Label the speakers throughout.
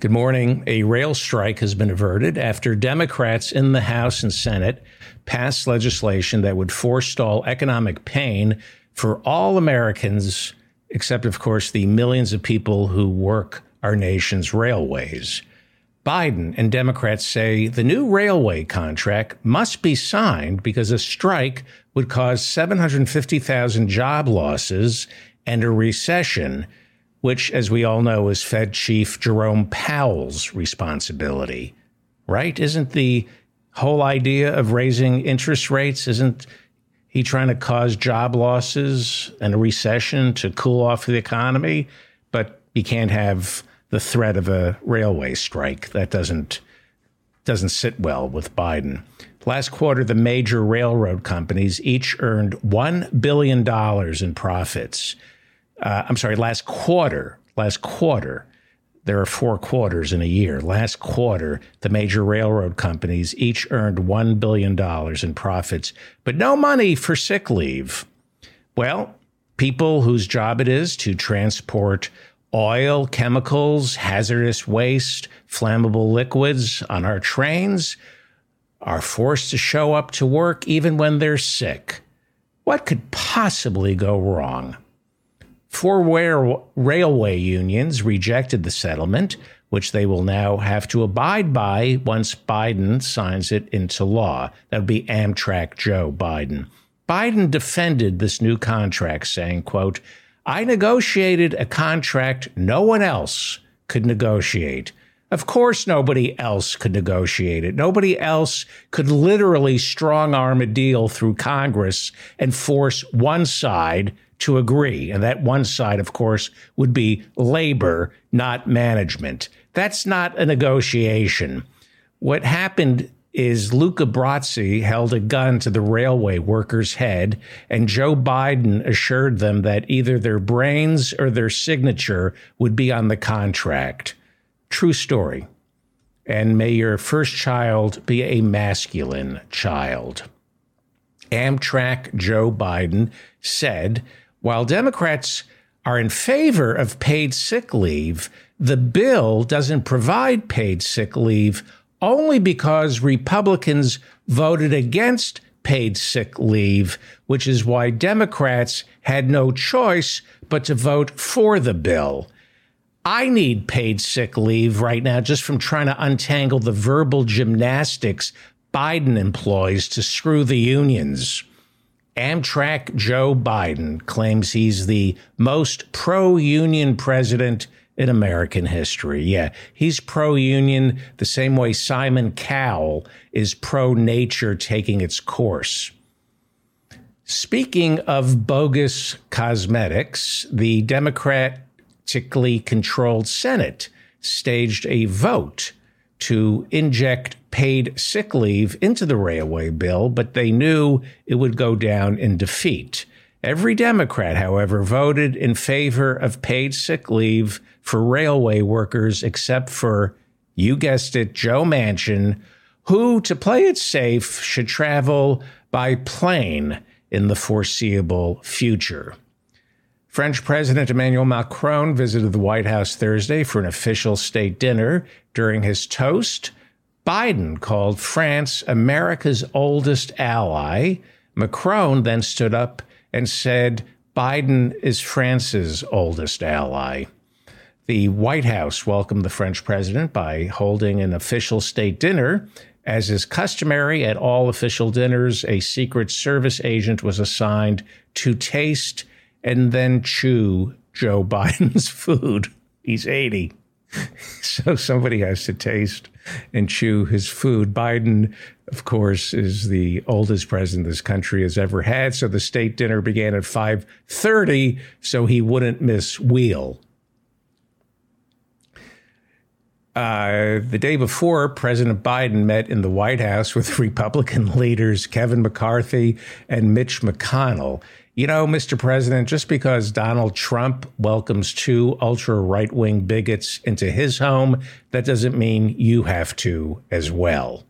Speaker 1: Good morning. A rail strike has been averted after Democrats in the House and Senate passed legislation that would forestall economic pain for all Americans, except, of course, the millions of people who work our nation's railways. Biden and Democrats say the new railway contract must be signed because a strike would cause 750,000 job losses and a recession, which, as we all know, is Fed Chief Jerome Powell's responsibility. Right? Isn't the whole idea of raising interest rates, isn't he trying to cause job losses and a recession to cool off the economy? But you can't have the threat of a railway strike. That doesn't doesn't sit well with Biden. Last quarter, the major railroad companies each earned $1 billion in profits. Uh, I'm sorry, last quarter, last quarter, there are four quarters in a year. Last quarter, the major railroad companies each earned $1 billion in profits, but no money for sick leave. Well, people whose job it is to transport oil, chemicals, hazardous waste, flammable liquids on our trains are forced to show up to work even when they're sick. What could possibly go wrong? Four railway unions rejected the settlement, which they will now have to abide by once Biden signs it into law. That would be Amtrak Joe Biden. Biden defended this new contract, saying, quote, I negotiated a contract no one else could negotiate. Of course, nobody else could negotiate it. Nobody else could literally strong arm a deal through Congress and force one side to agree. And that one side, of course, would be labor, not management. That's not a negotiation. What happened is Luca Brasi held a gun to the railway worker's head, and Joe Biden assured them that either their brains or their signature would be on the contract. True story. And may your first child be a masculine child. Amtrak Joe Biden said while Democrats are in favor of paid sick leave, the bill doesn't provide paid sick leave only because Republicans voted against paid sick leave, which is why Democrats had no choice but to vote for the bill. I need paid sick leave right now just from trying to untangle the verbal gymnastics Biden employs to screw the unions. Amtrak Joe Biden claims he's the most pro union president in American history. Yeah, he's pro union the same way Simon Cowell is pro nature taking its course. Speaking of bogus cosmetics, the Democratically controlled Senate staged a vote to inject paid sick leave into the railway bill, but they knew it would go down in defeat. Every Democrat, however, voted in favor of paid sick leave for railway workers, except for, you guessed it, Joe Manchin, who, to play it safe, should travel by plane in the foreseeable future. French President Emmanuel Macron visited the White House Thursday for an official state dinner. During his toast, Biden called France America's oldest ally. Macron then stood up and said Biden is France's oldest ally. The White House welcomed the French president by holding an official state dinner. As is customary at all official dinners, a Secret Service agent was assigned to taste and then chew Joe Biden's food. He's 80. So somebody has to taste and chew his food. Biden, of course, is the oldest president this country has ever had. So the state dinner began at 5:30 so he wouldn't miss wheel. Uh, the day before, President Biden met in the White House with Republican leaders Kevin McCarthy and Mitch McConnell. You know, Mr. President, just because Donald Trump welcomes two ultra right wing bigots into his home, that doesn't mean you have to as well.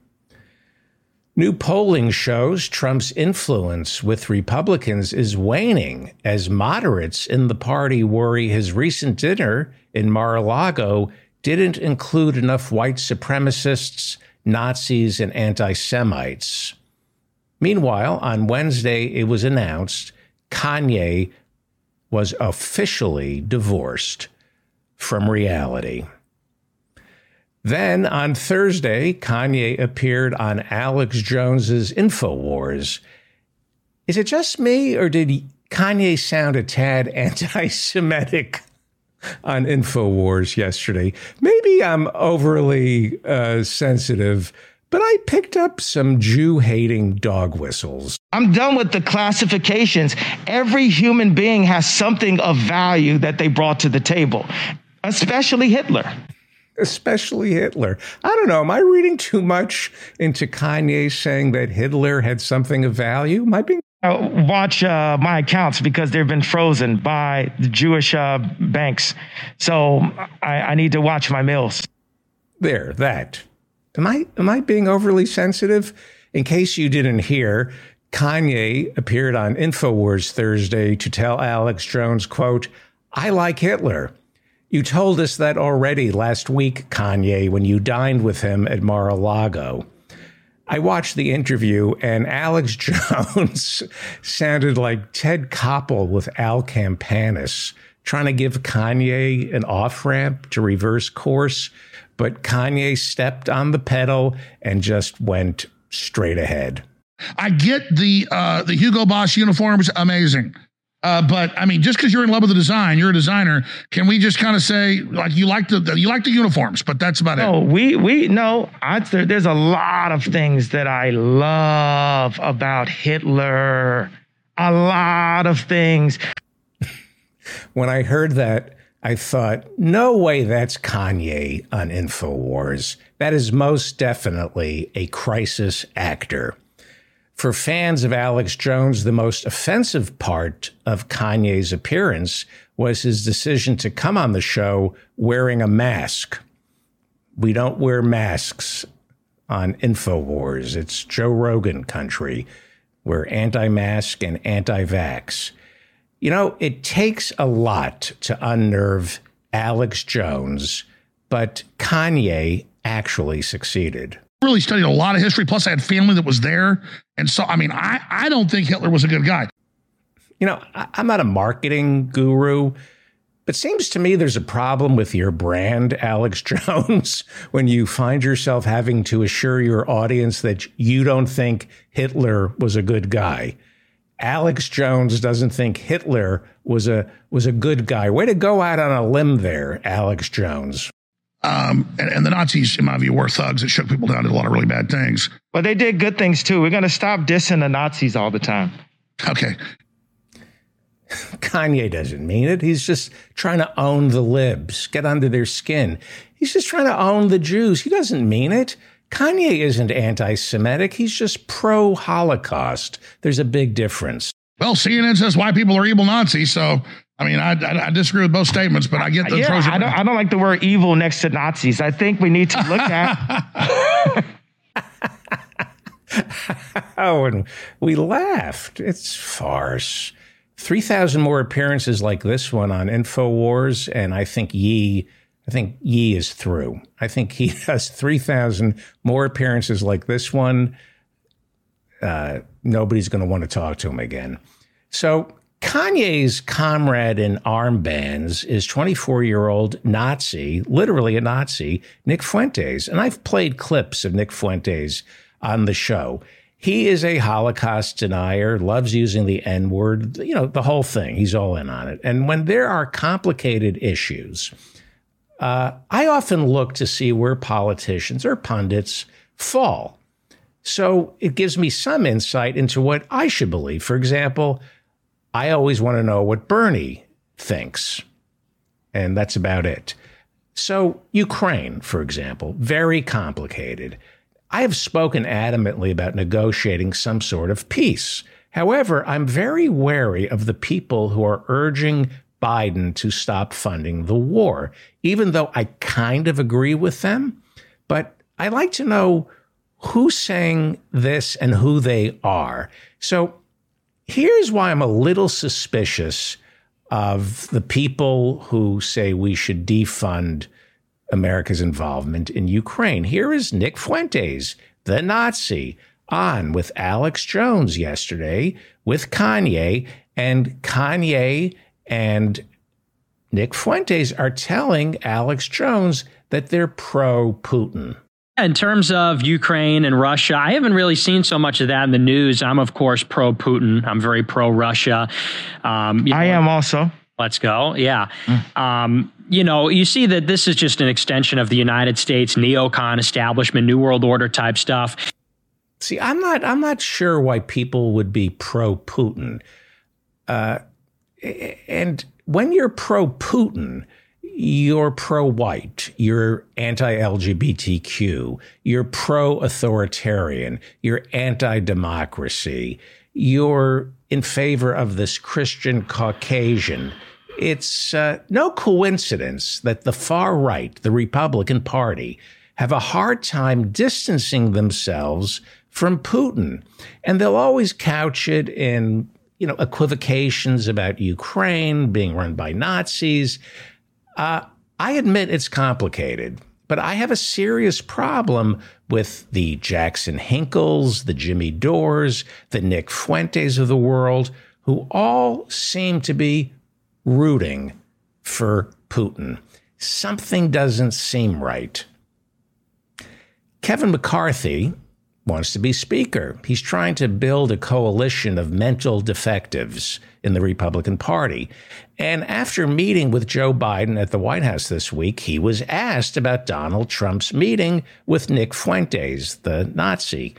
Speaker 1: New polling shows Trump's influence with Republicans is waning as moderates in the party worry his recent dinner in Mar a Lago didn't include enough white supremacists, Nazis, and anti Semites. Meanwhile, on Wednesday, it was announced Kanye was officially divorced from reality. Then on Thursday, Kanye appeared on Alex Jones's InfoWars. Is it just me, or did Kanye sound a tad anti Semitic on InfoWars yesterday? Maybe I'm overly uh, sensitive but I picked up some Jew hating dog whistles.
Speaker 2: I'm done with the classifications. Every human being has something of value that they brought to the table, especially Hitler.
Speaker 1: Especially Hitler. I don't know. Am I reading too much into Kanye saying that Hitler had something of value? Am I being
Speaker 2: uh, watch uh, my accounts because they've been frozen by the Jewish uh, banks. So I, I need to watch my mills.
Speaker 1: There, that. Am I am I being overly sensitive? In case you didn't hear, Kanye appeared on InfoWars Thursday to tell Alex Jones, quote, I like Hitler. You told us that already last week, Kanye, when you dined with him at Mar-a-Lago. I watched the interview, and Alex Jones sounded like Ted Koppel with Al Campanis, trying to give Kanye an off ramp to reverse course but Kanye stepped on the pedal and just went straight ahead.
Speaker 3: I get the uh, the Hugo Boss uniforms, amazing. Uh, but I mean, just because you're in love with the design, you're a designer. Can we just kind of say like you like the you like the uniforms, but that's about
Speaker 2: no, it? No, we we no. I, there, there's a lot of things that I love about Hitler. A lot of things.
Speaker 1: when I heard that, I thought, no way that's Kanye on InfoWars. That is most definitely a crisis actor. For fans of Alex Jones, the most offensive part of Kanye's appearance was his decision to come on the show wearing a mask. We don't wear masks on InfoWars. It's Joe Rogan country. We're anti mask and anti vax. You know, it takes a lot to unnerve Alex Jones, but Kanye actually succeeded.
Speaker 3: Really studied a lot of history. Plus, I had family that was there. And so, I mean, I, I don't think Hitler was a good guy.
Speaker 1: You know, I, I'm not a marketing guru, but seems to me there's a problem with your brand, Alex Jones, when you find yourself having to assure your audience that you don't think Hitler was a good guy. Alex Jones doesn't think Hitler was a was a good guy. Way to go out on a limb there, Alex Jones.
Speaker 3: Um, and, and, the Nazis, in my view, were thugs that shook people down, did a lot of really bad things.
Speaker 2: But they did good things too. We're going to stop dissing the Nazis all the time.
Speaker 3: Okay.
Speaker 1: Kanye doesn't mean it. He's just trying to own the libs, get under their skin. He's just trying to own the Jews. He doesn't mean it. Kanye isn't anti Semitic, he's just pro Holocaust. There's a big difference.
Speaker 3: Well, CNN says white people are evil Nazis, so I mean, I, I, I, disagree with both statements, but I get the
Speaker 2: yeah, Trojan. I don't, I don't like the word evil next to Nazis. I think we need to look at.
Speaker 1: oh, and we laughed. It's farce. 3,000 more appearances like this one on InfoWars, and I think Ye I think Ye is through. I think he has 3,000 more appearances like this one. Uh, nobody's going to want to talk to him again. So, Kanye's comrade in armbands is 24 year old Nazi, literally a Nazi, Nick Fuentes. And I've played clips of Nick Fuentes on the show. He is a Holocaust denier, loves using the N word, you know, the whole thing. He's all in on it. And when there are complicated issues, uh, I often look to see where politicians or pundits fall. So it gives me some insight into what I should believe. For example, I always want to know what Bernie thinks, and that's about it. So, Ukraine, for example, very complicated. I have spoken adamantly about negotiating some sort of peace. However, I'm very wary of the people who are urging Biden to stop funding the war, even though I kind of agree with them. But I'd like to know who's saying this and who they are. So here's why I'm a little suspicious of the people who say we should defund America's involvement in Ukraine. Here is Nick Fuentes, the Nazi, on with Alex Jones yesterday with Kanye, and Kanye and Nick Fuentes are telling Alex Jones that they're pro Putin.
Speaker 4: In terms of Ukraine and Russia, I haven't really seen so much of that in the news. I'm, of course, pro Putin. I'm very pro Russia.
Speaker 2: Um, I know, am also.
Speaker 4: Let's go. Yeah. Mm. Um, you know, you see that this is just an extension of the United States neocon establishment, New World Order type stuff.
Speaker 1: See, I'm not. I'm not sure why people would be pro Putin. Uh, and when you're pro Putin, you're pro white, you're anti LGBTQ, you're pro authoritarian, you're anti democracy, you're in favor of this Christian Caucasian. It's uh, no coincidence that the far right, the Republican Party, have a hard time distancing themselves from Putin. And they'll always couch it in, you know, equivocations about Ukraine being run by Nazis. Uh, I admit it's complicated, but I have a serious problem with the Jackson Hinkles, the Jimmy Dores, the Nick Fuentes of the world, who all seem to be rooting for Putin. Something doesn't seem right. Kevin McCarthy wants to be Speaker. He's trying to build a coalition of mental defectives in the Republican Party. And after meeting with Joe Biden at the White House this week, he was asked about Donald Trump's meeting with Nick Fuentes, the Nazi.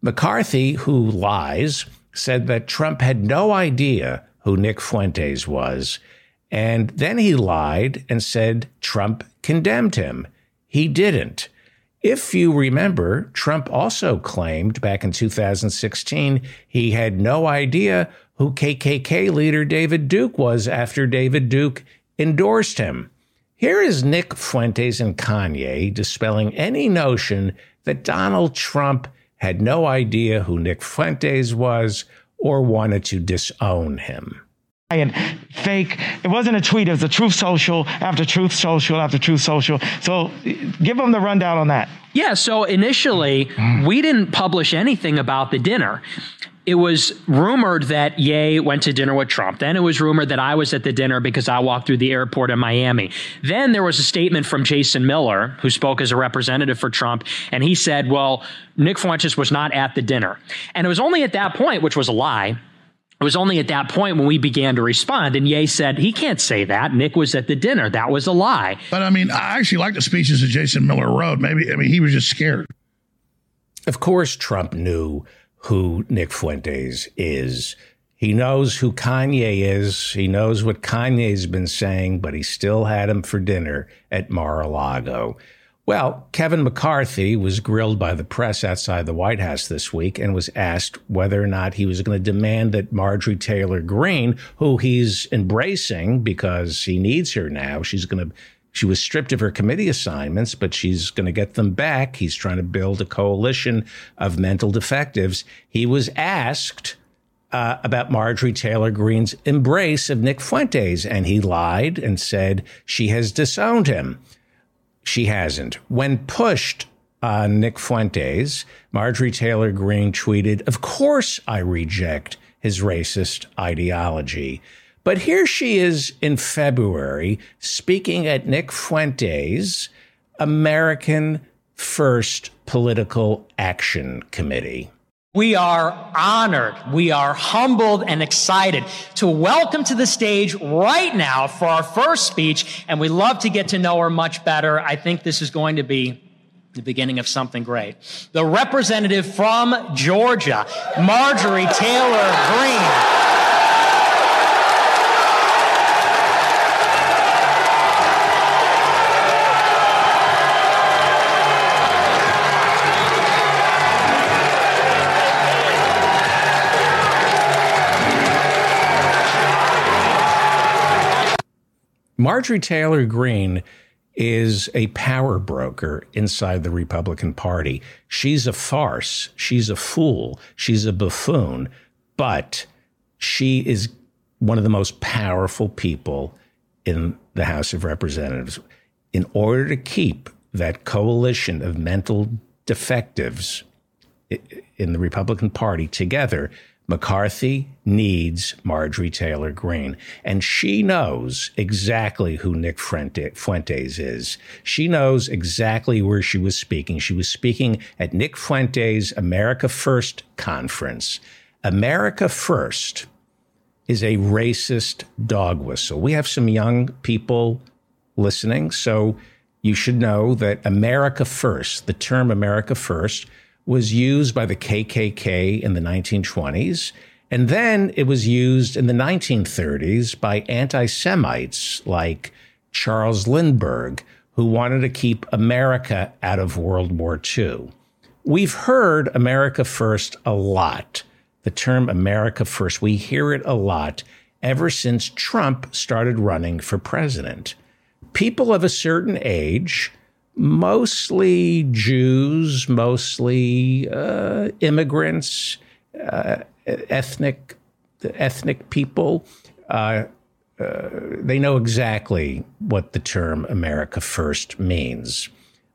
Speaker 1: McCarthy, who lies, said that Trump had no idea who Nick Fuentes was. And then he lied and said Trump condemned him. He didn't. If you remember, Trump also claimed back in 2016 he had no idea who KKK leader David Duke was after David Duke endorsed him. Here is Nick Fuentes and Kanye dispelling any notion that Donald Trump had no idea who Nick Fuentes was or wanted to disown him
Speaker 2: and fake. It wasn't a tweet. It was a truth social after truth social after truth social. So give them the rundown on that.
Speaker 4: Yeah. So initially, we didn't publish anything about the dinner. It was rumored that Ye went to dinner with Trump. Then it was rumored that I was at the dinner because I walked through the airport in Miami. Then there was a statement from Jason Miller, who spoke as a representative for Trump, and he said, well, Nick Fuentes was not at the dinner. And it was only at that point, which was a lie, it was only at that point when we began to respond. And Ye said, he can't say that. Nick was at the dinner. That was a lie.
Speaker 3: But I mean, I actually like the speeches that Jason Miller wrote. Maybe, I mean, he was just scared.
Speaker 1: Of course, Trump knew who Nick Fuentes is. He knows who Kanye is. He knows what Kanye's been saying, but he still had him for dinner at Mar a Lago. Well, Kevin McCarthy was grilled by the press outside the White House this week and was asked whether or not he was going to demand that Marjorie Taylor Greene, who he's embracing because he needs her now, she's going to she was stripped of her committee assignments, but she's going to get them back. He's trying to build a coalition of mental defectives. He was asked uh, about Marjorie Taylor Greene's embrace of Nick Fuentes, and he lied and said she has disowned him she hasn't. When pushed on Nick Fuentes, Marjorie Taylor Greene tweeted, Of course I reject his racist ideology. But here she is in February speaking at Nick Fuentes' American First Political Action Committee.
Speaker 5: We are honored, we are humbled and excited to welcome to the stage right now for our first speech, and we love to get to know her much better. I think this is going to be the beginning of something great. The representative from Georgia, Marjorie Taylor Greene.
Speaker 1: Marjorie Taylor Greene is a power broker inside the Republican Party. She's a farce. She's a fool. She's a buffoon, but she is one of the most powerful people in the House of Representatives. in order to keep that coalition of mental defectives in the Republican Party together, McCarthy needs Marjorie Taylor Greene. And she knows exactly who Nick Fuentes is. She knows exactly where she was speaking. She was speaking at Nick Fuentes' America First conference. America First is a racist dog whistle. We have some young people listening, so you should know that America First, the term America First, was used by the KKK in the 1920s. And then it was used in the 1930s by anti Semites like Charles Lindbergh, who wanted to keep America out of World War II. We've heard America First a lot. The term America First, we hear it a lot ever since Trump started running for president. People of a certain age, mostly Jews, mostly uh, immigrants, uh, ethnic ethnic people. Uh, uh, they know exactly what the term America First means,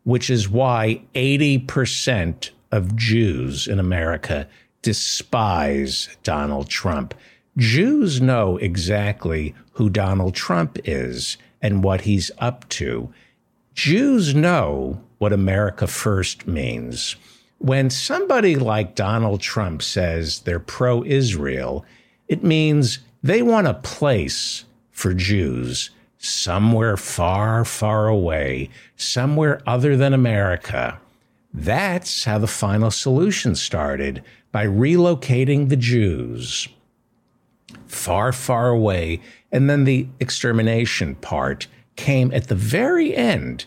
Speaker 1: which is why 80% of Jews in America despise Donald Trump. Jews know exactly who Donald Trump is and what he's up to. Jews know what America First means. When somebody like Donald Trump says they're pro Israel, it means they want a place for Jews somewhere far, far away, somewhere other than America. That's how the final solution started by relocating the Jews far, far away. And then the extermination part came at the very end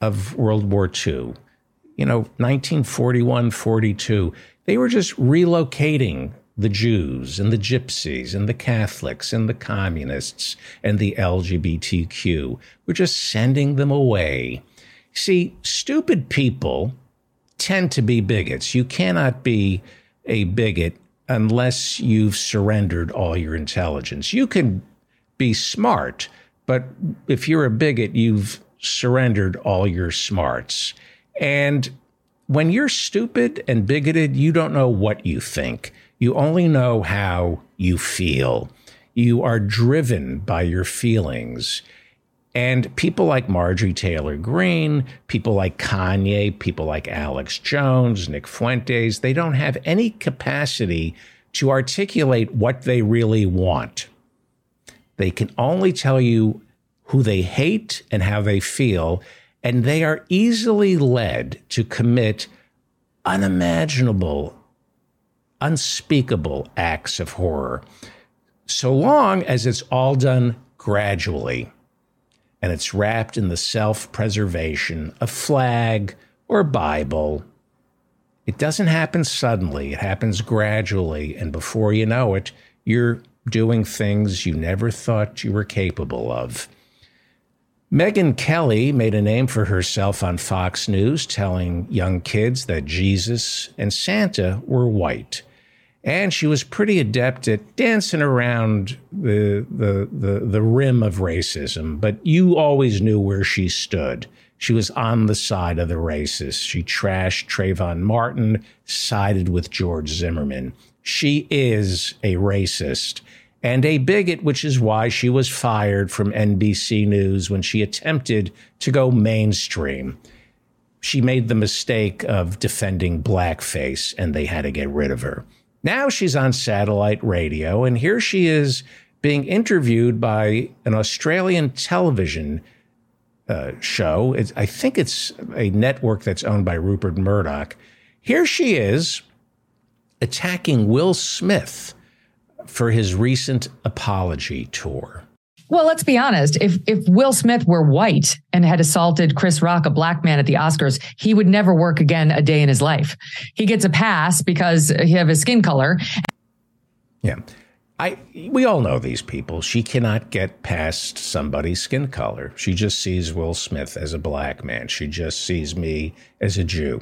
Speaker 1: of World War II. You know, 1941, 42. They were just relocating the Jews and the Gypsies and the Catholics and the communists and the LGBTQ. We're just sending them away. See, stupid people tend to be bigots. You cannot be a bigot unless you've surrendered all your intelligence. You can be smart, but if you're a bigot, you've surrendered all your smarts. And when you're stupid and bigoted, you don't know what you think. You only know how you feel. You are driven by your feelings. And people like Marjorie Taylor Greene, people like Kanye, people like Alex Jones, Nick Fuentes, they don't have any capacity to articulate what they really want. They can only tell you who they hate and how they feel, and they are easily led to commit unimaginable, unspeakable acts of horror, so long as it's all done gradually and it's wrapped in the self preservation of flag or Bible. It doesn't happen suddenly, it happens gradually, and before you know it, you're doing things you never thought you were capable of. Megyn Kelly made a name for herself on Fox News, telling young kids that Jesus and Santa were white. And she was pretty adept at dancing around the, the, the, the rim of racism, but you always knew where she stood. She was on the side of the racists. She trashed Trayvon Martin, sided with George Zimmerman. She is a racist and a bigot, which is why she was fired from NBC News when she attempted to go mainstream. She made the mistake of defending blackface, and they had to get rid of her. Now she's on satellite radio, and here she is being interviewed by an Australian television uh, show. It's, I think it's a network that's owned by Rupert Murdoch. Here she is attacking Will Smith for his recent apology tour.
Speaker 6: Well, let's be honest. If if Will Smith were white and had assaulted Chris Rock, a black man at the Oscars, he would never work again a day in his life. He gets a pass because he have his skin color.
Speaker 1: Yeah. I we all know these people. She cannot get past somebody's skin color. She just sees Will Smith as a black man. She just sees me as a Jew.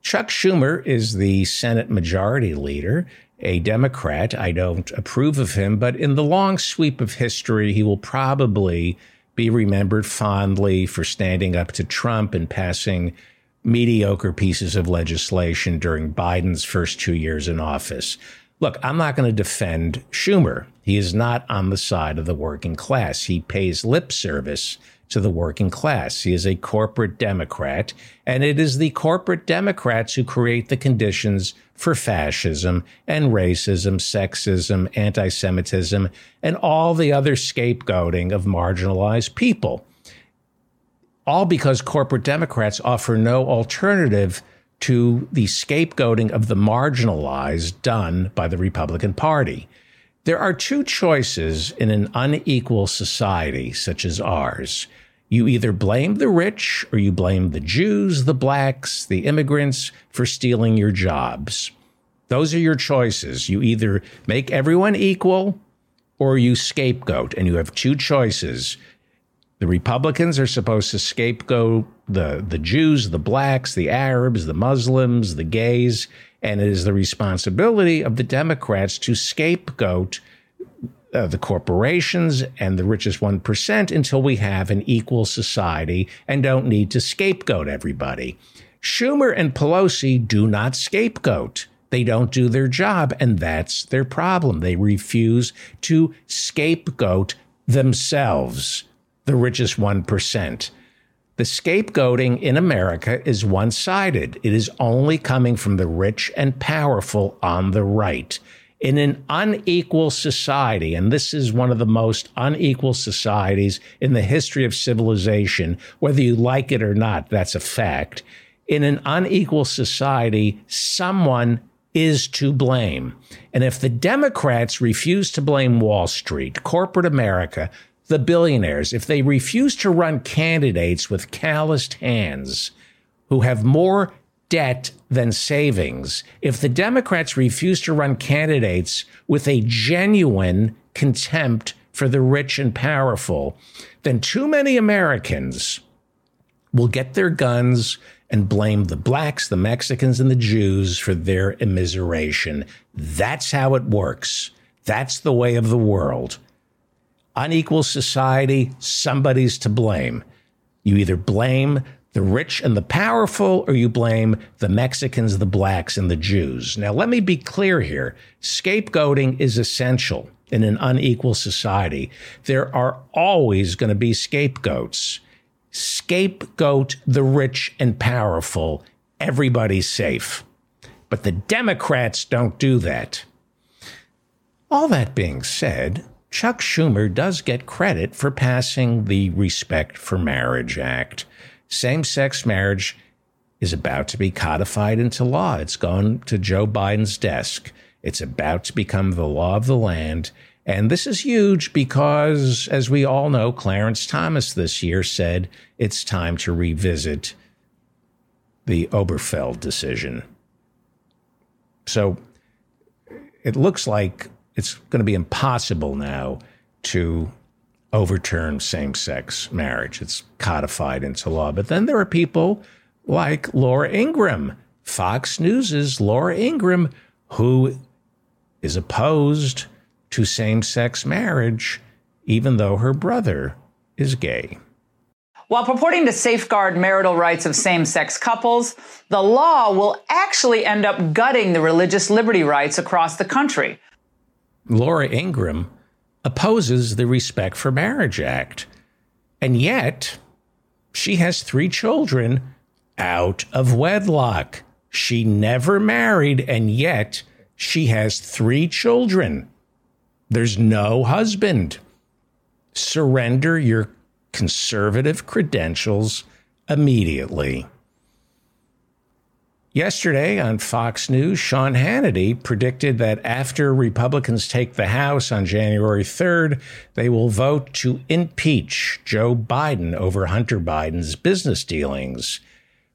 Speaker 1: Chuck Schumer is the Senate Majority Leader a Democrat. I don't approve of him, but in the long sweep of history, he will probably be remembered fondly for standing up to Trump and passing mediocre pieces of legislation during Biden's first two years in office. Look, I'm not going to defend Schumer. He is not on the side of the working class. He pays lip service to the working class. He is a corporate Democrat, and it is the corporate Democrats who create the conditions for fascism and racism, sexism, anti Semitism, and all the other scapegoating of marginalized people. All because corporate Democrats offer no alternative to the scapegoating of the marginalized done by the Republican Party. There are two choices in an unequal society such as ours. You either blame the rich or you blame the Jews, the blacks, the immigrants for stealing your jobs. Those are your choices. You either make everyone equal or you scapegoat, and you have two choices. The Republicans are supposed to scapegoat the, the Jews, the blacks, the Arabs, the Muslims, the gays, and it is the responsibility of the Democrats to scapegoat uh, the corporations and the richest 1% until we have an equal society and don't need to scapegoat everybody. Schumer and Pelosi do not scapegoat. They don't do their job, and that's their problem. They refuse to scapegoat themselves, the richest 1%. The scapegoating in America is one sided. It is only coming from the rich and powerful on the right. In an unequal society, and this is one of the most unequal societies in the history of civilization, whether you like it or not, that's a fact. In an unequal society, someone is to blame. And if the Democrats refuse to blame Wall Street, corporate America, the billionaires, if they refuse to run candidates with calloused hands who have more debt than savings, if the Democrats refuse to run candidates with a genuine contempt for the rich and powerful, then too many Americans will get their guns and blame the blacks, the Mexicans, and the Jews for their immiseration. That's how it works. That's the way of the world unequal society, somebody's to blame. You either blame the rich and the powerful, or you blame the Mexicans, the blacks, and the Jews. Now, let me be clear here scapegoating is essential in an unequal society. There are always going to be scapegoats. Scapegoat the rich and powerful, everybody's safe. But the Democrats don't do that. All that being said, Chuck Schumer does get credit for passing the Respect for Marriage Act. Same sex marriage is about to be codified into law. It's gone to Joe Biden's desk. It's about to become the law of the land. And this is huge because, as we all know, Clarence Thomas this year said it's time to revisit the Obergefell decision. So it looks like it's going to be impossible now to overturn same sex marriage. It's codified into law. But then there are people like Laura Ingraham, Fox News's Laura Ingraham, who is opposed to same sex marriage, even though her brother is gay.
Speaker 7: While purporting to safeguard marital rights of same sex couples, the law will actually end up gutting the religious liberty rights across the country.
Speaker 1: Laura Ingraham opposes the Respect for Marriage Act. And yet, she has three children out of wedlock. She never married, and yet she has three children. There's no husband. Surrender your conservative credentials immediately. Yesterday on Fox News, Sean Hannity predicted that after Republicans take the House on January 3rd, they will vote to impeach Joe Biden over Hunter Biden's business dealings.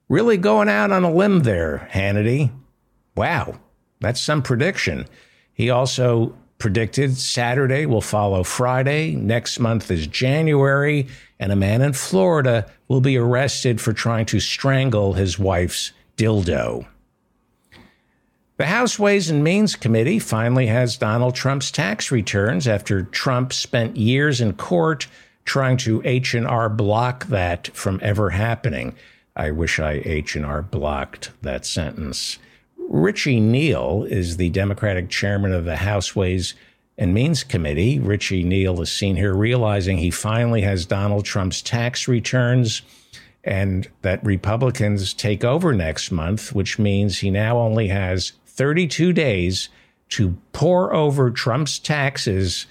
Speaker 1: Really going out on a limb there, Hannity. Wow, that's some prediction. He also predicted Saturday will follow Friday. Next month is January, and a man in Florida will be arrested for trying to strangle his wife's dildo. The House Ways and Means Committee finally has Donald Trump's tax returns after Trump spent years in court trying to H&R block that from ever happening. I wish I H&R blocked that sentence. Richie Neal is the Democratic chairman of the House Ways and Means Committee. Richie Neal is seen here realizing he finally has Donald Trump's tax returns and that Republicans take over next month, which means he now only has 32 days to pour over Trump's taxes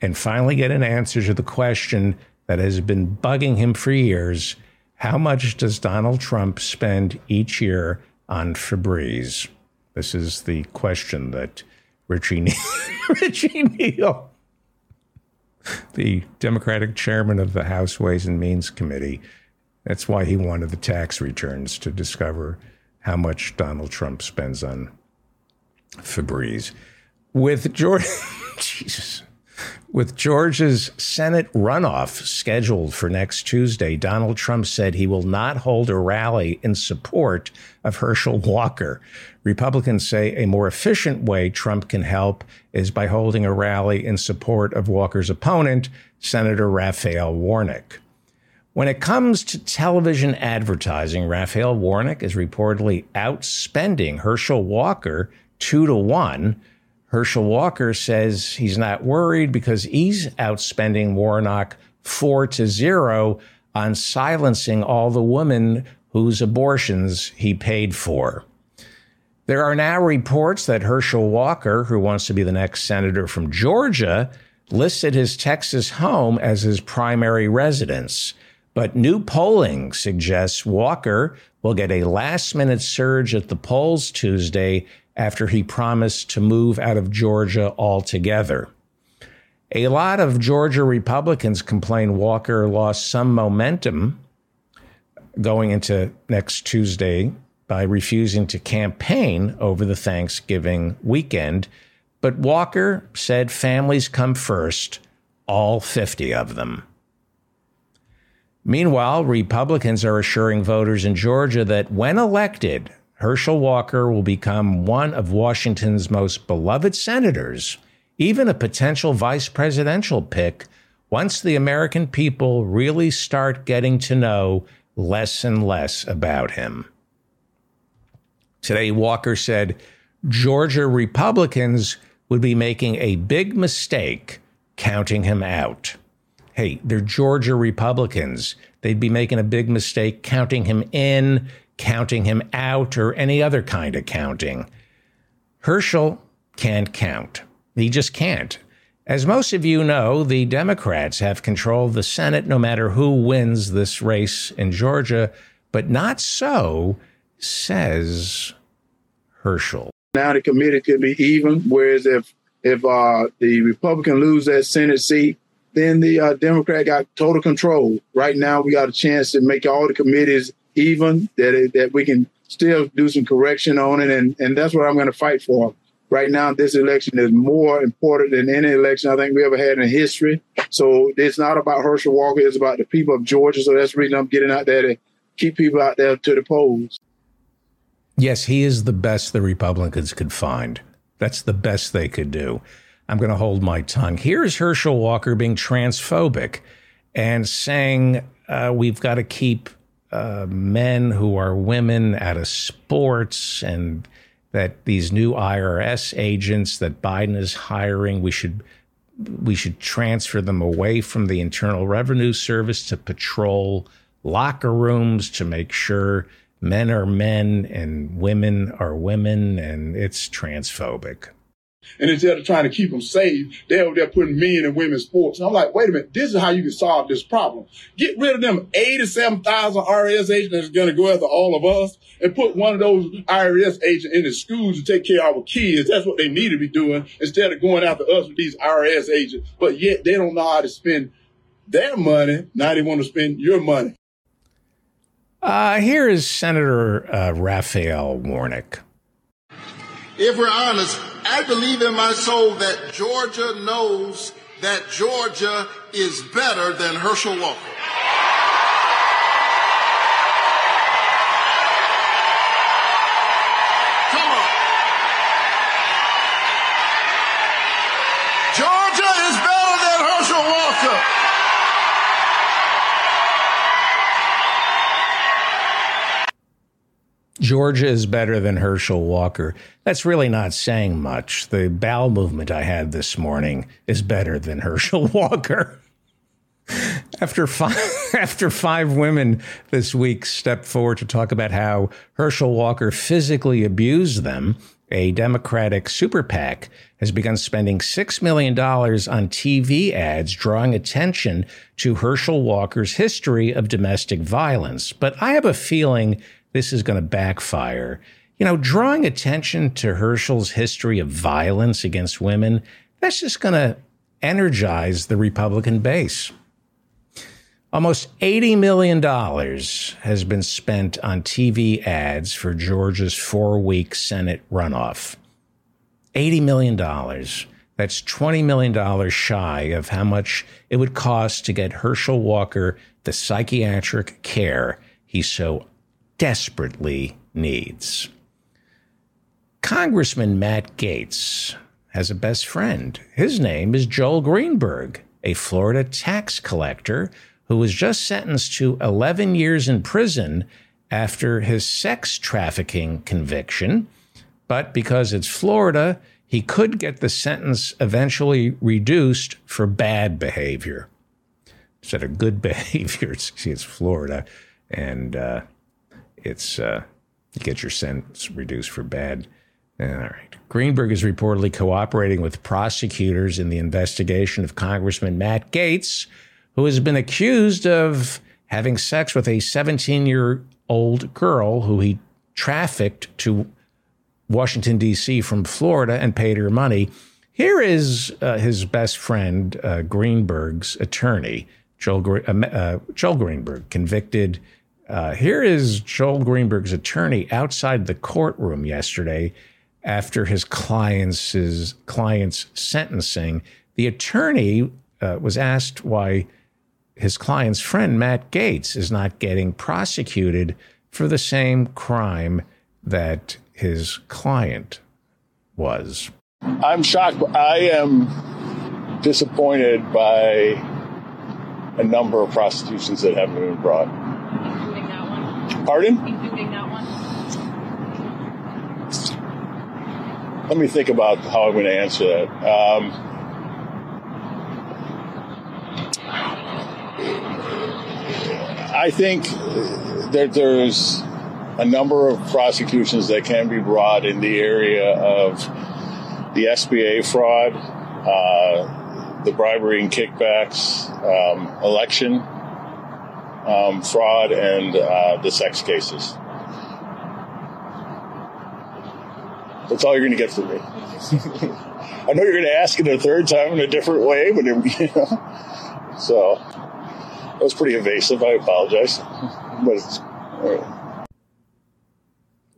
Speaker 1: and finally get an answer to the question that has been bugging him for years. How much does Donald Trump spend each year on Febreze? This is the question that Richie Neal, Richie Neal, the Democratic chairman of the House Ways and Means Committee, that's why he wanted the tax returns to discover how much Donald Trump spends on Febreze. With George, Jesus, with Georgia's Senate runoff scheduled for next Tuesday, Donald Trump said he will not hold a rally in support of Herschel Walker. Republicans say a more efficient way Trump can help is by holding a rally in support of Walker's opponent, Senator Raphael Warnock. When it comes to television advertising, Raphael Warnock is reportedly outspending Herschel Walker two to one Herschel Walker says he's not worried because he's outspending Warnock four to zero on silencing all the women whose abortions he paid for. There are now reports that Herschel Walker, who wants to be the next senator from Georgia, listed his Texas home as his primary residence. But new polling suggests Walker will get a last minute surge at the polls Tuesday after he promised to move out of Georgia altogether. A lot of Georgia Republicans complain Walker lost some momentum going into next Tuesday by refusing to campaign over the Thanksgiving weekend. But Walker said families come first, all 50 of them. Meanwhile, Republicans are assuring voters in Georgia that when elected, Herschel Walker will become one of Washington's most beloved senators, even a potential vice presidential pick, once the American people really start getting to know less and less about him. Today, Walker said Georgia Republicans would be making a big mistake counting him out. Hey, they're Georgia Republicans. They'd be making a big mistake counting him in, counting him out, or any other kind of counting. Herschel can't count. He just can't. As most of you know, the Democrats have control of the Senate no matter who wins this race in Georgia, but not so, says Herschel.
Speaker 8: Now the committee could be even, whereas if if uh, the Republican lose that Senate seat, then the uh, Democrat got total control. Right now, we got a chance to make all the committees even, that it, that we can still do some correction on it, and and that's what I'm going to fight for. Right now, this election is more important than any election I think we ever had in history. So it's not about Herschel Walker; it's about the people of Georgia. So that's the reason I'm getting out there to keep people out there to the polls.
Speaker 1: Yes, he is the best the Republicans could find. That's the best they could do. I'm going to hold my tongue. Here's Herschel Walker being transphobic and saying uh, we've got to keep uh, men who are women out of sports and that these new IRS agents that Biden is hiring, we should we should transfer them away from the Internal Revenue Service to patrol locker rooms to make sure men are men and women are women, and it's transphobic.
Speaker 9: And instead of trying to keep them safe, they're, they're putting men and women's sports. And I'm like, wait a minute, this is how you can solve this problem. Get rid of them 87,000 IRS agents that's going to go after all of us and put one of those IRS agents in the schools to take care of our kids. That's what they need to be doing instead of going after us with these IRS agents. But yet they don't know how to spend their money. Now they want to spend your money.
Speaker 1: Uh, here is Senator uh, Raphael Warnock.
Speaker 10: If we're honest, I believe in my soul that Georgia knows that Georgia is better than Herschel Walker. Come on. Georgia is better than Herschel Walker.
Speaker 1: Georgia is better than Herschel Walker. That's really not saying much. The bowel movement I had this morning is better than Herschel Walker. After five, after five women this week stepped forward to talk about how Herschel Walker physically abused them, a Democratic super PAC has begun spending $6 million on TV ads drawing attention to Herschel Walker's history of domestic violence. But I have a feeling this is going to backfire. You know, drawing attention to Herschel's history of violence against women, that's just going to energize the Republican base. Almost $80 million has been spent on TV ads for Georgia's four week Senate runoff. $80 million. That's $20 million shy of how much it would cost to get Herschel Walker the psychiatric care he so desperately needs. Congressman Matt Gaetz has a best friend. His name is Joel Greenberg, a Florida tax collector who was just sentenced to 11 years in prison after his sex trafficking conviction. But because it's Florida, he could get the sentence eventually reduced for bad behavior instead of good behavior. See, it's Florida, and uh, it's uh, you get your sentence reduced for bad. All right. Greenberg is reportedly cooperating with prosecutors in the investigation of Congressman Matt Gaetz, who has been accused of having sex with a 17 year old girl who he trafficked to Washington, D.C. from Florida and paid her money. Here is uh, his best friend, uh, Greenberg's attorney, Joel, uh, uh, Joel Greenberg, convicted. Uh, here is Joel Greenberg's attorney outside the courtroom yesterday after his client's, his client's sentencing. The attorney uh, was asked why his client's friend, Matt Gaetz, is not getting prosecuted for the same crime that his client was.
Speaker 11: I'm shocked. I am disappointed by a number of prosecutions that haven't been brought.
Speaker 12: Including that one?
Speaker 11: Pardon?
Speaker 12: Including that one?
Speaker 11: Let me think about how I'm going to answer that. Um, I think that there's a number of prosecutions that can be brought in the area of the SBA fraud, uh, the bribery and kickbacks, um, election um, fraud, and uh, the sex cases. That's all you're going to get from me. I know you're going to ask it a third time in a different way, but it, you know, so. That was pretty invasive. I apologize. But it's,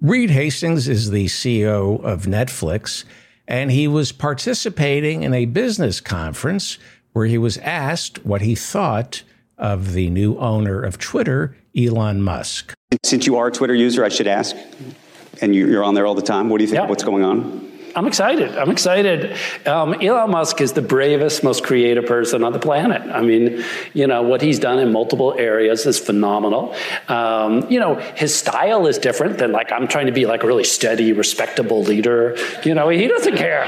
Speaker 1: Reed Hastings is the CEO of Netflix, and he was participating in a business conference where he was asked what he thought of the new owner of Twitter, Elon Musk.
Speaker 13: Since you are a Twitter user, I should ask, and you're on there all the time, what do you think?
Speaker 14: Yeah.
Speaker 13: What's going on?
Speaker 14: I'm excited. I'm excited. Um, Elon Musk is the bravest, most creative person on the planet. I mean, you know, what he's done in multiple areas is phenomenal. Um, you know, his style is different than like, I'm trying to be like a really steady, respectable leader. You know, he doesn't care.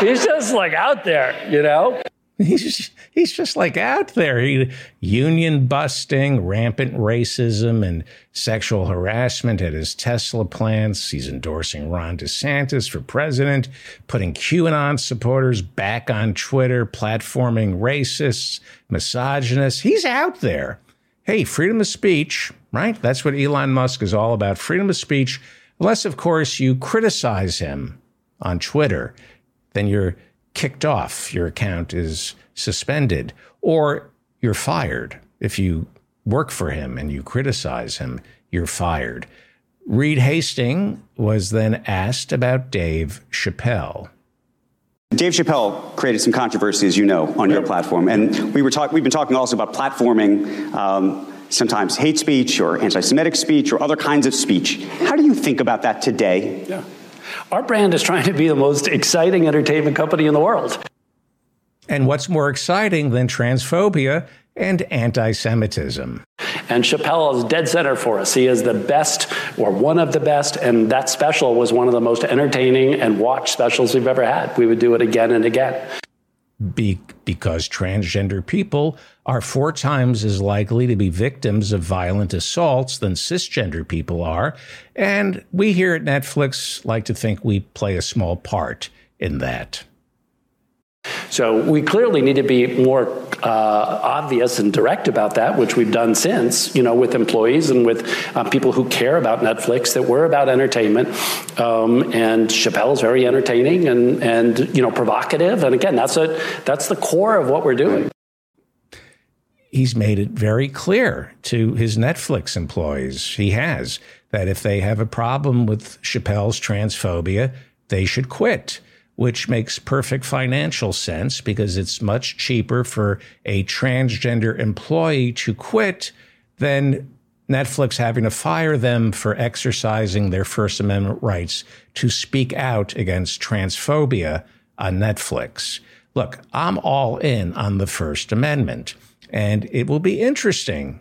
Speaker 14: he's just like out there, you know?
Speaker 1: He's he's just like out there. He, union busting, rampant racism, and sexual harassment at his Tesla plants. He's endorsing Ron DeSantis for president, putting QAnon supporters back on Twitter, platforming racists, misogynists. He's out there. Hey, freedom of speech, right? That's what Elon Musk is all about freedom of speech. Unless, of course, you criticize him on Twitter, then you're kicked off, your account is suspended, or you're fired. If you work for him and you criticize him, you're fired. Reed Hastings was then asked about Dave Chappelle.
Speaker 13: Dave Chappelle created some controversy, as you know, on your platform, and we were talk- we've been talking also about platforming um, sometimes hate speech or anti-Semitic speech or other kinds of speech. How do you think about that today?
Speaker 14: Yeah. Our brand is trying to be the most exciting entertainment company in the world.
Speaker 1: And what's more exciting than transphobia and anti Semitism?
Speaker 14: And Chappelle is dead center for us. He is the best or one of the best, and that special was one of the most entertaining and watched specials we've ever had. We would do it again and again.
Speaker 1: Be- because transgender people are four times as likely to be victims of violent assaults than cisgender people are. And we here at Netflix like to think we play a small part in that.
Speaker 14: So we clearly need to be more uh, obvious and direct about that, which we've done since, you know, with employees and with uh, people who care about Netflix, that we're about entertainment. Um, and Chappelle's very entertaining and, and, you know, provocative. And again, that's, a, that's the core of what we're doing.
Speaker 1: He's made it very clear to his Netflix employees, he has, that if they have a problem with Chappelle's transphobia, they should quit which makes perfect financial sense because it's much cheaper for a transgender employee to quit than Netflix having to fire them for exercising their First Amendment rights to speak out against transphobia on Netflix. Look, I'm all in on the First Amendment, and it will be interesting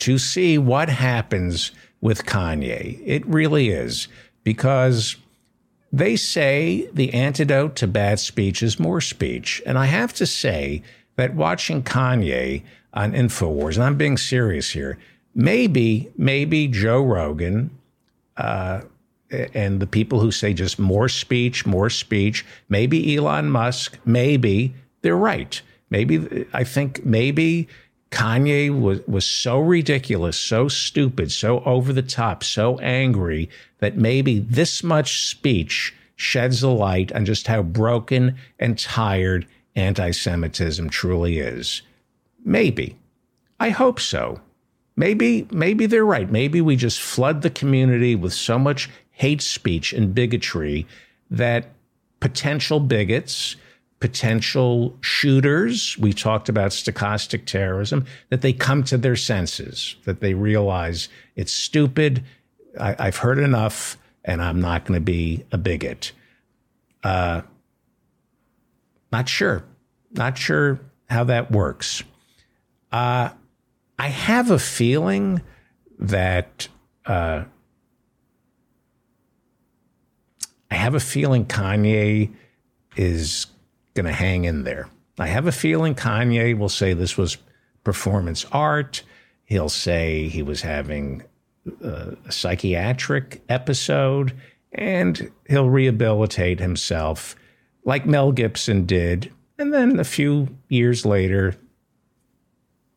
Speaker 1: to see what happens with Kanye. It really is, because they say the antidote to bad speech is more speech. And I have to say that watching Kanye on InfoWars, and I'm being serious here, maybe, maybe Joe Rogan uh, and the people who say just more speech, more speech, maybe Elon Musk, maybe they're right. Maybe, I think maybe Kanye was, was so ridiculous, so stupid, so over the top, so angry that maybe this much speech sheds a light on just how broken and tired anti Semitism truly is. Maybe. I hope so. Maybe, maybe they're right. Maybe we just flood the community with so much hate speech and bigotry that potential bigots potential shooters. We talked about stochastic terrorism, that they come to their senses, that they realize it's stupid. I, have heard enough, and I'm not going to be a bigot. Uh, not sure. Not sure how that works. Uh, I have a feeling that uh, I have a feeling Kanye is going to hang in there. I have a feeling Kanye will say this was performance art. He'll say he was having a, a psychiatric episode and he'll rehabilitate himself like Mel Gibson did. And then a few years later,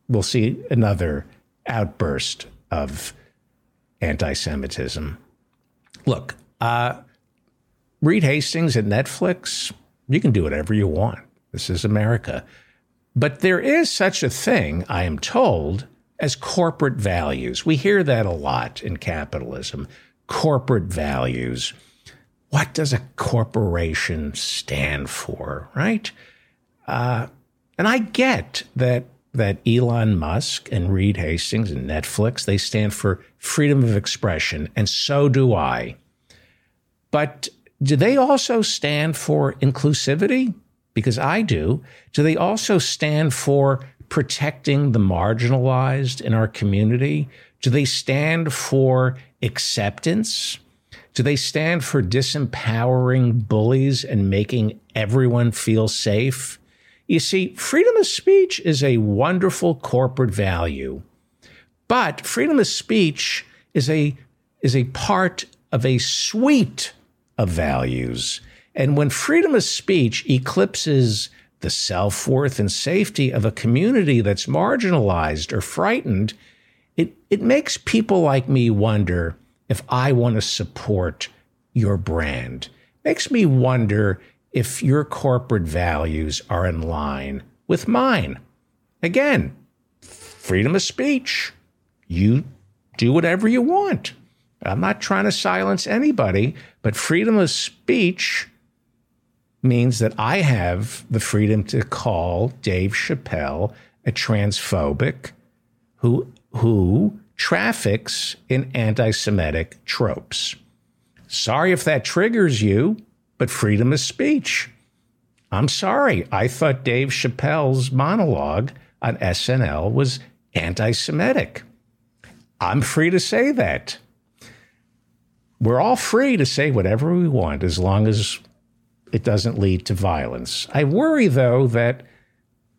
Speaker 1: we'll see another outburst of anti Semitism. Look, uh, Reed Hastings at Netflix, you can do whatever you want. This is America. But there is such a thing, I am told, as corporate values. We hear that a lot in capitalism corporate values. What does a corporation stand for, right? Uh, and I get that that Elon Musk and Reed Hastings and Netflix they stand for freedom of expression, and so do I. But do they also stand for inclusivity? Because I do. Do they also stand for protecting the marginalized in our community? Do they stand for acceptance? Do they stand for disempowering bullies and making everyone feel safe? You see, freedom of speech is a wonderful corporate value, but freedom of speech is a, is a part of a suite of values. And when freedom of speech eclipses the self worth and safety of a community that's marginalized or frightened, it, it makes people like me wonder if I want to support your brand. Makes me wonder if your corporate values are in line with mine. Again, freedom of speech. You do whatever you want. I'm not trying to silence anybody, but freedom of speech means that I have the freedom to call Dave Chappelle a transphobic who who traffics in anti-Semitic tropes. Sorry if that triggers you, but freedom of speech. I'm sorry. I thought Dave Chappelle's monologue on SNL was anti Semitic. I'm free to say that. We're all free to say whatever we want as long as it doesn't lead to violence. I worry, though, that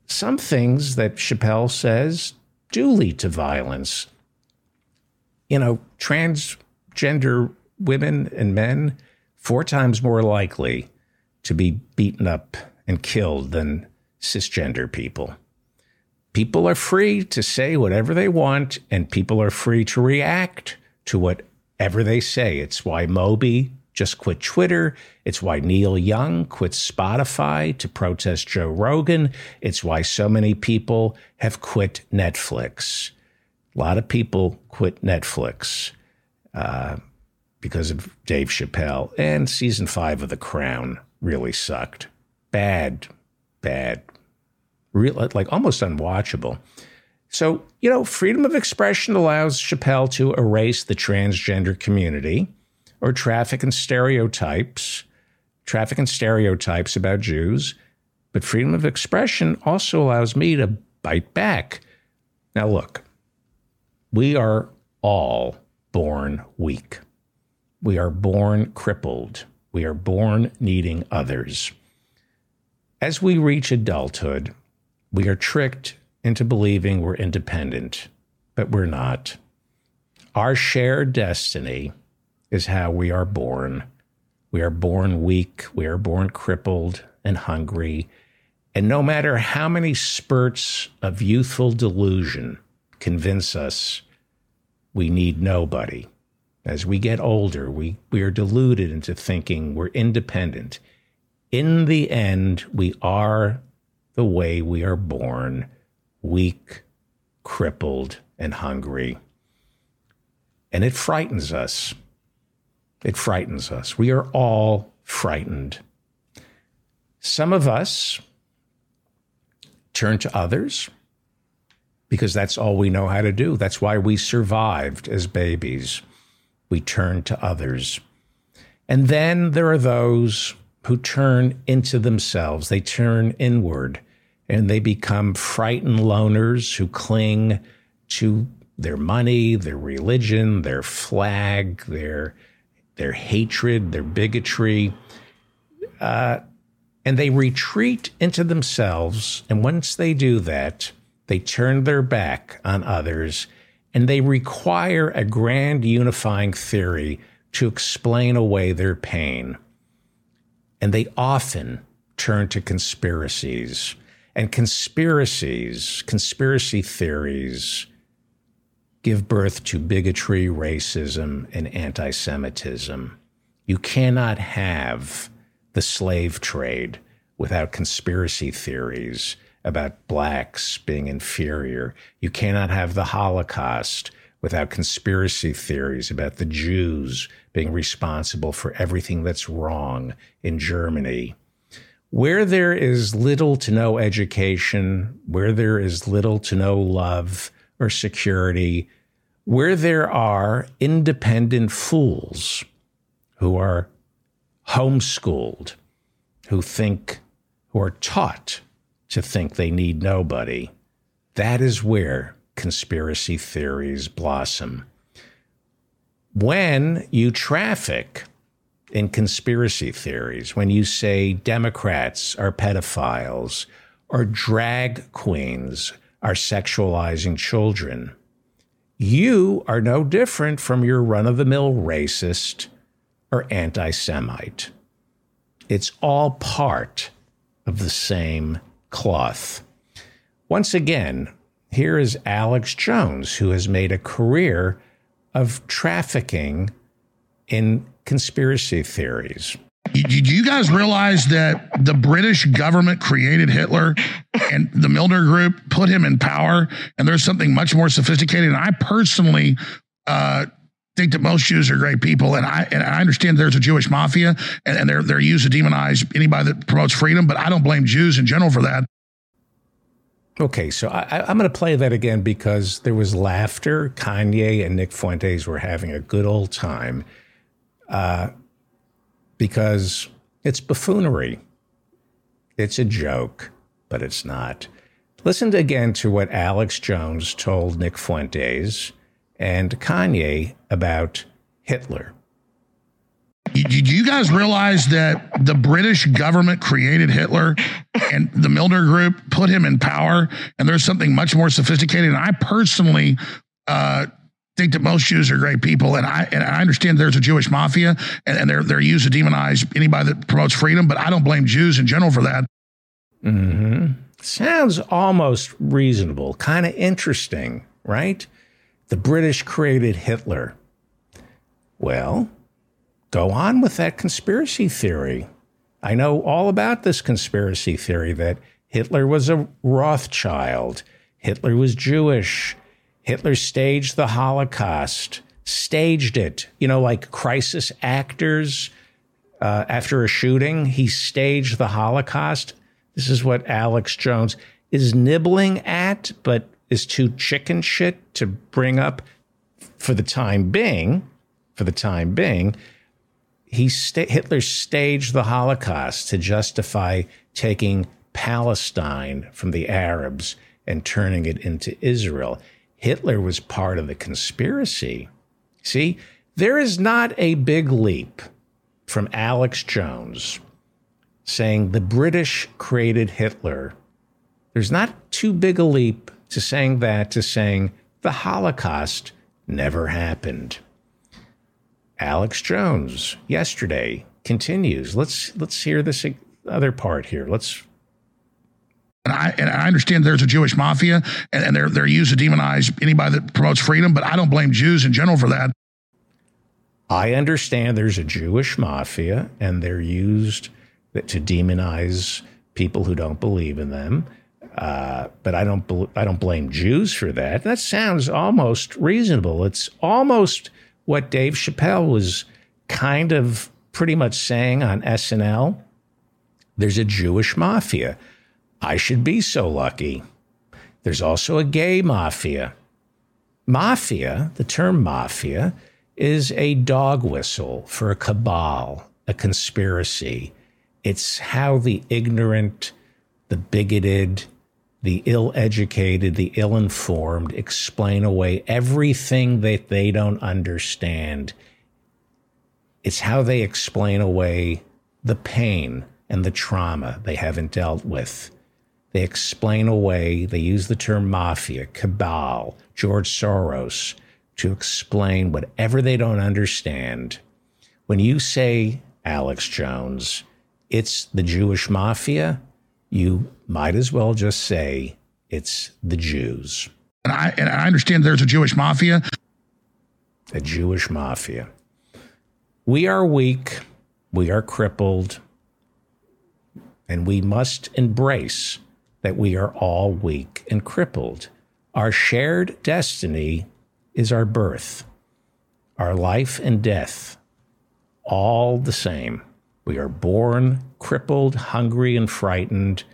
Speaker 1: some things that Chappelle says do lead to violence. You know, transgender women and men, four times more likely to be beaten up and killed than cisgender people. People are free to say whatever they want, and people are free to react to whatever they say. It's why Moby just quit Twitter. It's why Neil Young quit Spotify to protest Joe Rogan. It's why so many people have quit Netflix. A lot of people quit Netflix uh, because of Dave Chappelle. And season five of The Crown really sucked. Bad, bad, real, like almost unwatchable. So, you know, freedom of expression allows Chappelle to erase the transgender community or traffic and stereotypes, traffic and stereotypes about Jews. But freedom of expression also allows me to bite back. Now, look, we are all born weak. We are born crippled. We are born needing others. As we reach adulthood, we are tricked into believing we're independent, but we're not. Our shared destiny is how we are born. We are born weak, we are born crippled and hungry. And no matter how many spurts of youthful delusion convince us we need nobody, as we get older, we, we are deluded into thinking we're independent. In the end, we are the way we are born weak, crippled, and hungry. And it frightens us. It frightens us. We are all frightened. Some of us turn to others because that's all we know how to do. That's why we survived as babies. We turn to others. And then there are those who turn into themselves, they turn inward and they become frightened loners who cling to their money, their religion, their flag, their their hatred, their bigotry, uh, and they retreat into themselves. And once they do that, they turn their back on others, and they require a grand unifying theory to explain away their pain. And they often turn to conspiracies. And conspiracies, conspiracy theories, give birth to bigotry, racism, and anti Semitism. You cannot have the slave trade without conspiracy theories about blacks being inferior. You cannot have the Holocaust without conspiracy theories about the Jews being responsible for everything that's wrong in Germany. Where there is little to no education, where there is little to no love or security, where there are independent fools who are homeschooled, who think, who are taught to think they need nobody, that is where conspiracy theories blossom. When you traffic in conspiracy theories, when you say Democrats are pedophiles or drag queens are sexualizing children, you are no different from your run of the mill racist or anti Semite. It's all part of the same cloth. Once again, here is Alex Jones, who has made a career of trafficking in conspiracy theories.
Speaker 3: Did you guys realize that the British government created Hitler and the Milner Group put him in power? And there's something much more sophisticated. And I personally uh, think that most Jews are great people, and I and I understand there's a Jewish mafia, and, and they're they're used to demonize anybody that promotes freedom. But I don't blame Jews in general for that.
Speaker 1: Okay, so I, am going to play that again because there was laughter. Kanye and Nick Fuentes were having a good old time. Uh, because it's buffoonery. It's a joke, but it's not. Listen again to what Alex Jones told Nick Fuentes and Kanye about Hitler.
Speaker 3: Did you guys realize that the British government created Hitler and the Milner Group put him in power? And there's something much more sophisticated. And I personally uh, think that most Jews are great people, and I and I understand there's a Jewish mafia, and, and they're they're used to demonize anybody that promotes freedom. But I don't blame Jews in general for that.
Speaker 1: hmm Sounds almost reasonable, kind of interesting, right? The British created Hitler. Well, go on with that conspiracy theory. I know all about this conspiracy theory that Hitler was a Rothschild, Hitler was Jewish, Hitler staged the Holocaust, staged it, you know, like crisis actors uh, after a shooting, he staged the Holocaust. This is what Alex Jones is nibbling at, but is too chicken shit to bring up for the time being. For the time being, he sta- Hitler staged the Holocaust to justify taking Palestine from the Arabs and turning it into Israel. Hitler was part of the conspiracy. See, there is not a big leap from Alex Jones saying the British created Hitler. There's not too big a leap to saying that to saying the Holocaust never happened. Alex Jones yesterday continues. Let's let's hear this other part here. Let's
Speaker 3: And I and I understand there's a Jewish mafia, and, and they're they're used to demonize anybody that promotes freedom. But I don't blame Jews in general for that.
Speaker 1: I understand there's a Jewish mafia and they're used to demonize people who don't believe in them. Uh, but I don't bel I don't blame Jews for that. That sounds almost reasonable. It's almost what Dave Chappelle was kind of pretty much saying on SNL. There's a Jewish mafia. I should be so lucky. There's also a gay mafia. Mafia, the term mafia, is a dog whistle for a cabal, a conspiracy. It's how the ignorant, the bigoted, the ill educated, the ill informed explain away everything that they don't understand. It's how they explain away the pain and the trauma they haven't dealt with. They explain away, they use the term mafia, cabal, George Soros to explain whatever they don't understand. When you say, Alex Jones, it's the Jewish mafia, you might as well just say it's the Jews.
Speaker 3: And I and I understand there's a Jewish mafia.
Speaker 1: A Jewish mafia. We are weak, we are crippled, and we must embrace that we are all weak and crippled. Our shared destiny is our birth, our life and death, all the same. We are born crippled, hungry, and frightened,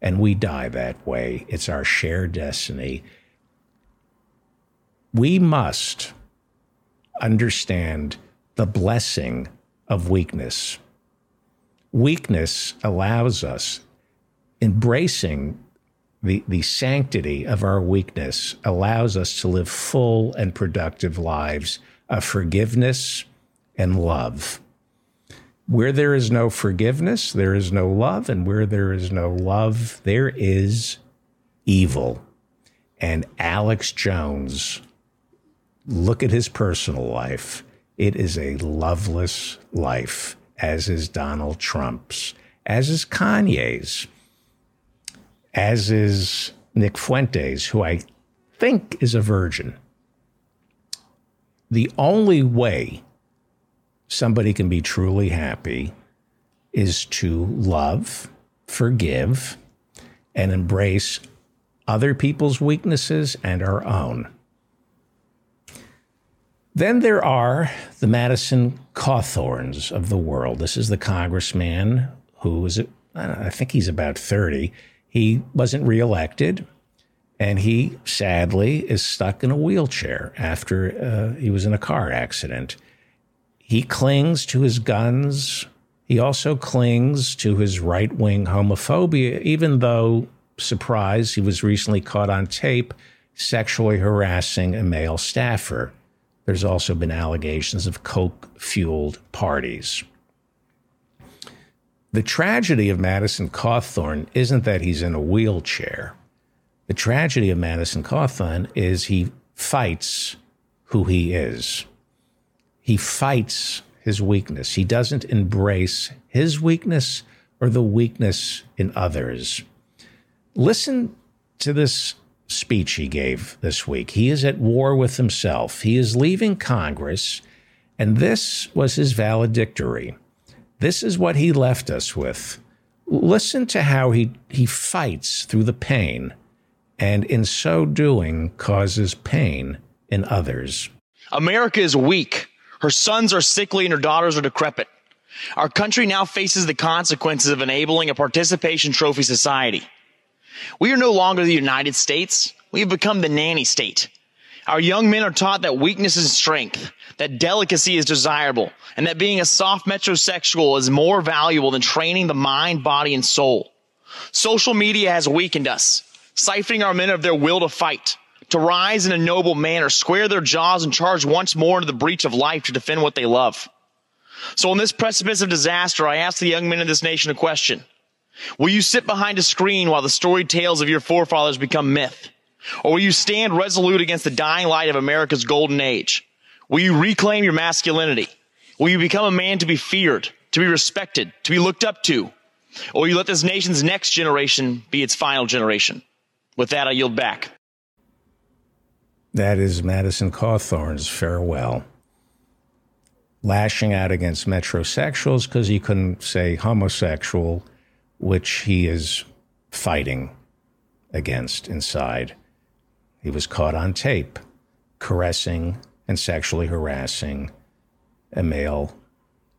Speaker 1: and we die that way. It's our shared destiny. We must understand the blessing of weakness. Weakness allows us, embracing the, the sanctity of our weakness allows us to live full and productive lives of forgiveness and love. Where there is no forgiveness, there is no love. And where there is no love, there is evil. And Alex Jones, look at his personal life. It is a loveless life, as is Donald Trump's, as is Kanye's as is Nick Fuentes, who I think is a virgin. The only way somebody can be truly happy is to love, forgive, and embrace other people's weaknesses and our own. Then there are the Madison Cawthorns of the world. This is the congressman who is, I think he's about 30 he wasn't reelected, and he sadly is stuck in a wheelchair after uh, he was in a car accident. He clings to his guns. He also clings to his right wing homophobia, even though, surprise, he was recently caught on tape sexually harassing a male staffer. There's also been allegations of coke fueled parties. The tragedy of Madison Cawthorn isn't that he's in a wheelchair. The tragedy of Madison Cawthorn is he fights who he is. He fights his weakness. He doesn't embrace his weakness or the weakness in others. Listen to this speech he gave this week. He is at war with himself. He is leaving Congress, and this was his valedictory. This is what he left us with. Listen to how he, he fights through the pain, and in so doing, causes pain in others.
Speaker 15: America is weak. Her sons are sickly and her daughters are decrepit. Our country now faces the consequences of enabling a participation trophy society. We are no longer the United States. We have become the nanny state. Our young men are taught that weakness is strength, that delicacy is desirable, and that being a soft metrosexual is more valuable than training the mind, body, and soul. Social media has weakened us, siphoning our men of their will to fight, to rise in a noble manner, square their jaws, and charge once more into the breach of life to defend what they love. So on this precipice of disaster, I ask the young men of this nation a question. Will you sit behind a screen while the storied tales of your forefathers become myth? Or will you stand resolute against the dying light of America's golden age? Will you reclaim your masculinity? Will you become a man to be feared, to be respected, to be looked up to? Or will you let this nation's next generation be its final generation? With that, I yield back.
Speaker 1: That is Madison Cawthorn's farewell. Lashing out against metrosexuals because he couldn't say homosexual, which he is fighting against inside. He was caught on tape caressing and sexually harassing a male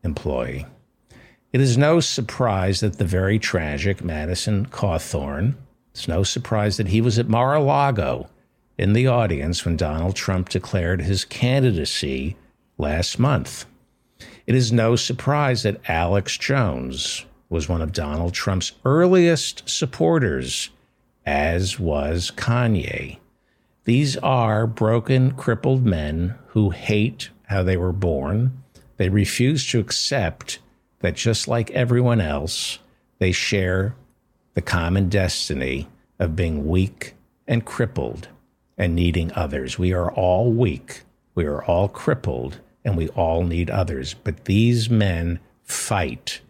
Speaker 1: employee. It is no surprise that the very tragic Madison Cawthorn, it's no surprise that he was at Mar a Lago in the audience when Donald Trump declared his candidacy last month. It is no surprise that Alex Jones was one of Donald Trump's earliest supporters, as was Kanye. These are broken, crippled men who hate how they were born. They refuse to accept that just like everyone else, they share the common destiny of being weak and crippled and needing others. We are all weak, we are all crippled, and we all need others. But these men fight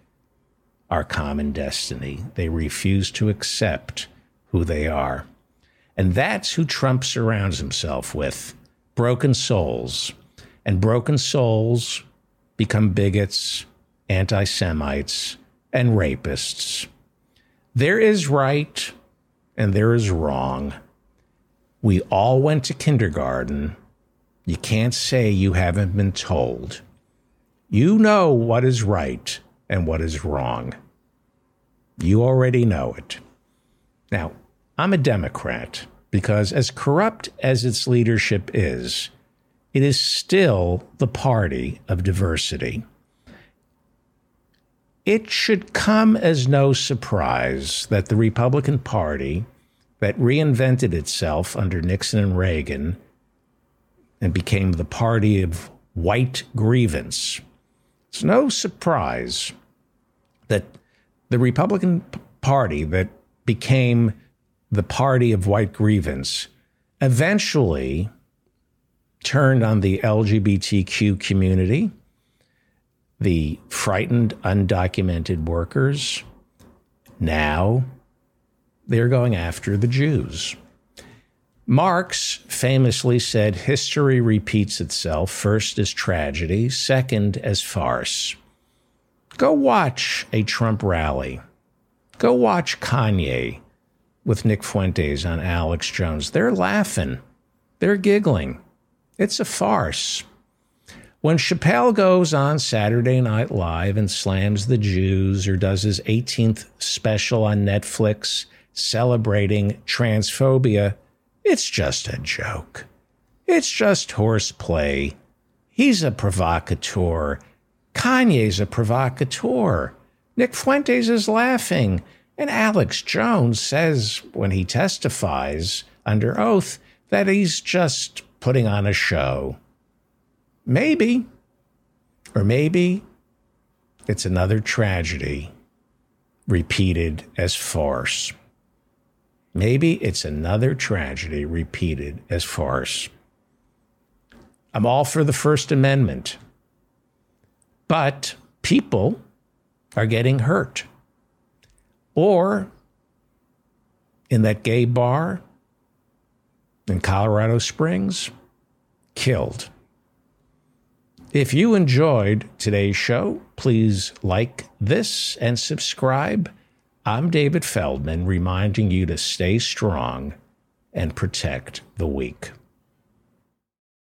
Speaker 1: our common destiny. They refuse to accept who they are. And that's who Trump surrounds himself with broken souls. And broken souls become bigots, anti Semites, and rapists. There is right and there is wrong. We all went to kindergarten. You can't say you haven't been told. You know what is right and what is wrong. You already know it. Now, I'm a Democrat because, as corrupt as its leadership is, it is still the party of diversity. It should come as no surprise that the Republican Party, that reinvented itself under Nixon and Reagan and became the party of white grievance, it's no surprise that the Republican Party that became the party of white grievance eventually turned on the LGBTQ community, the frightened, undocumented workers. Now they're going after the Jews. Marx famously said history repeats itself first as tragedy, second as farce. Go watch a Trump rally. Go watch Kanye with Nick Fuentes on Alex Jones. They're laughing, they're giggling. It's a farce. When Chappelle goes on Saturday Night Live and slams the Jews or does his 18th special on Netflix celebrating transphobia, it's just a joke. It's just horseplay. He's a provocateur. Kanye's a provocateur. Nick Fuentes is laughing. And Alex Jones says when he testifies under oath that he's just putting on a show. Maybe. Or maybe it's another tragedy repeated as farce. Maybe it's another tragedy repeated as farce. I'm all for the First Amendment, but people are getting hurt. Or in that gay bar in Colorado Springs, killed. If you enjoyed today's show, please like this and subscribe. I'm David Feldman, reminding you to stay strong and protect the weak.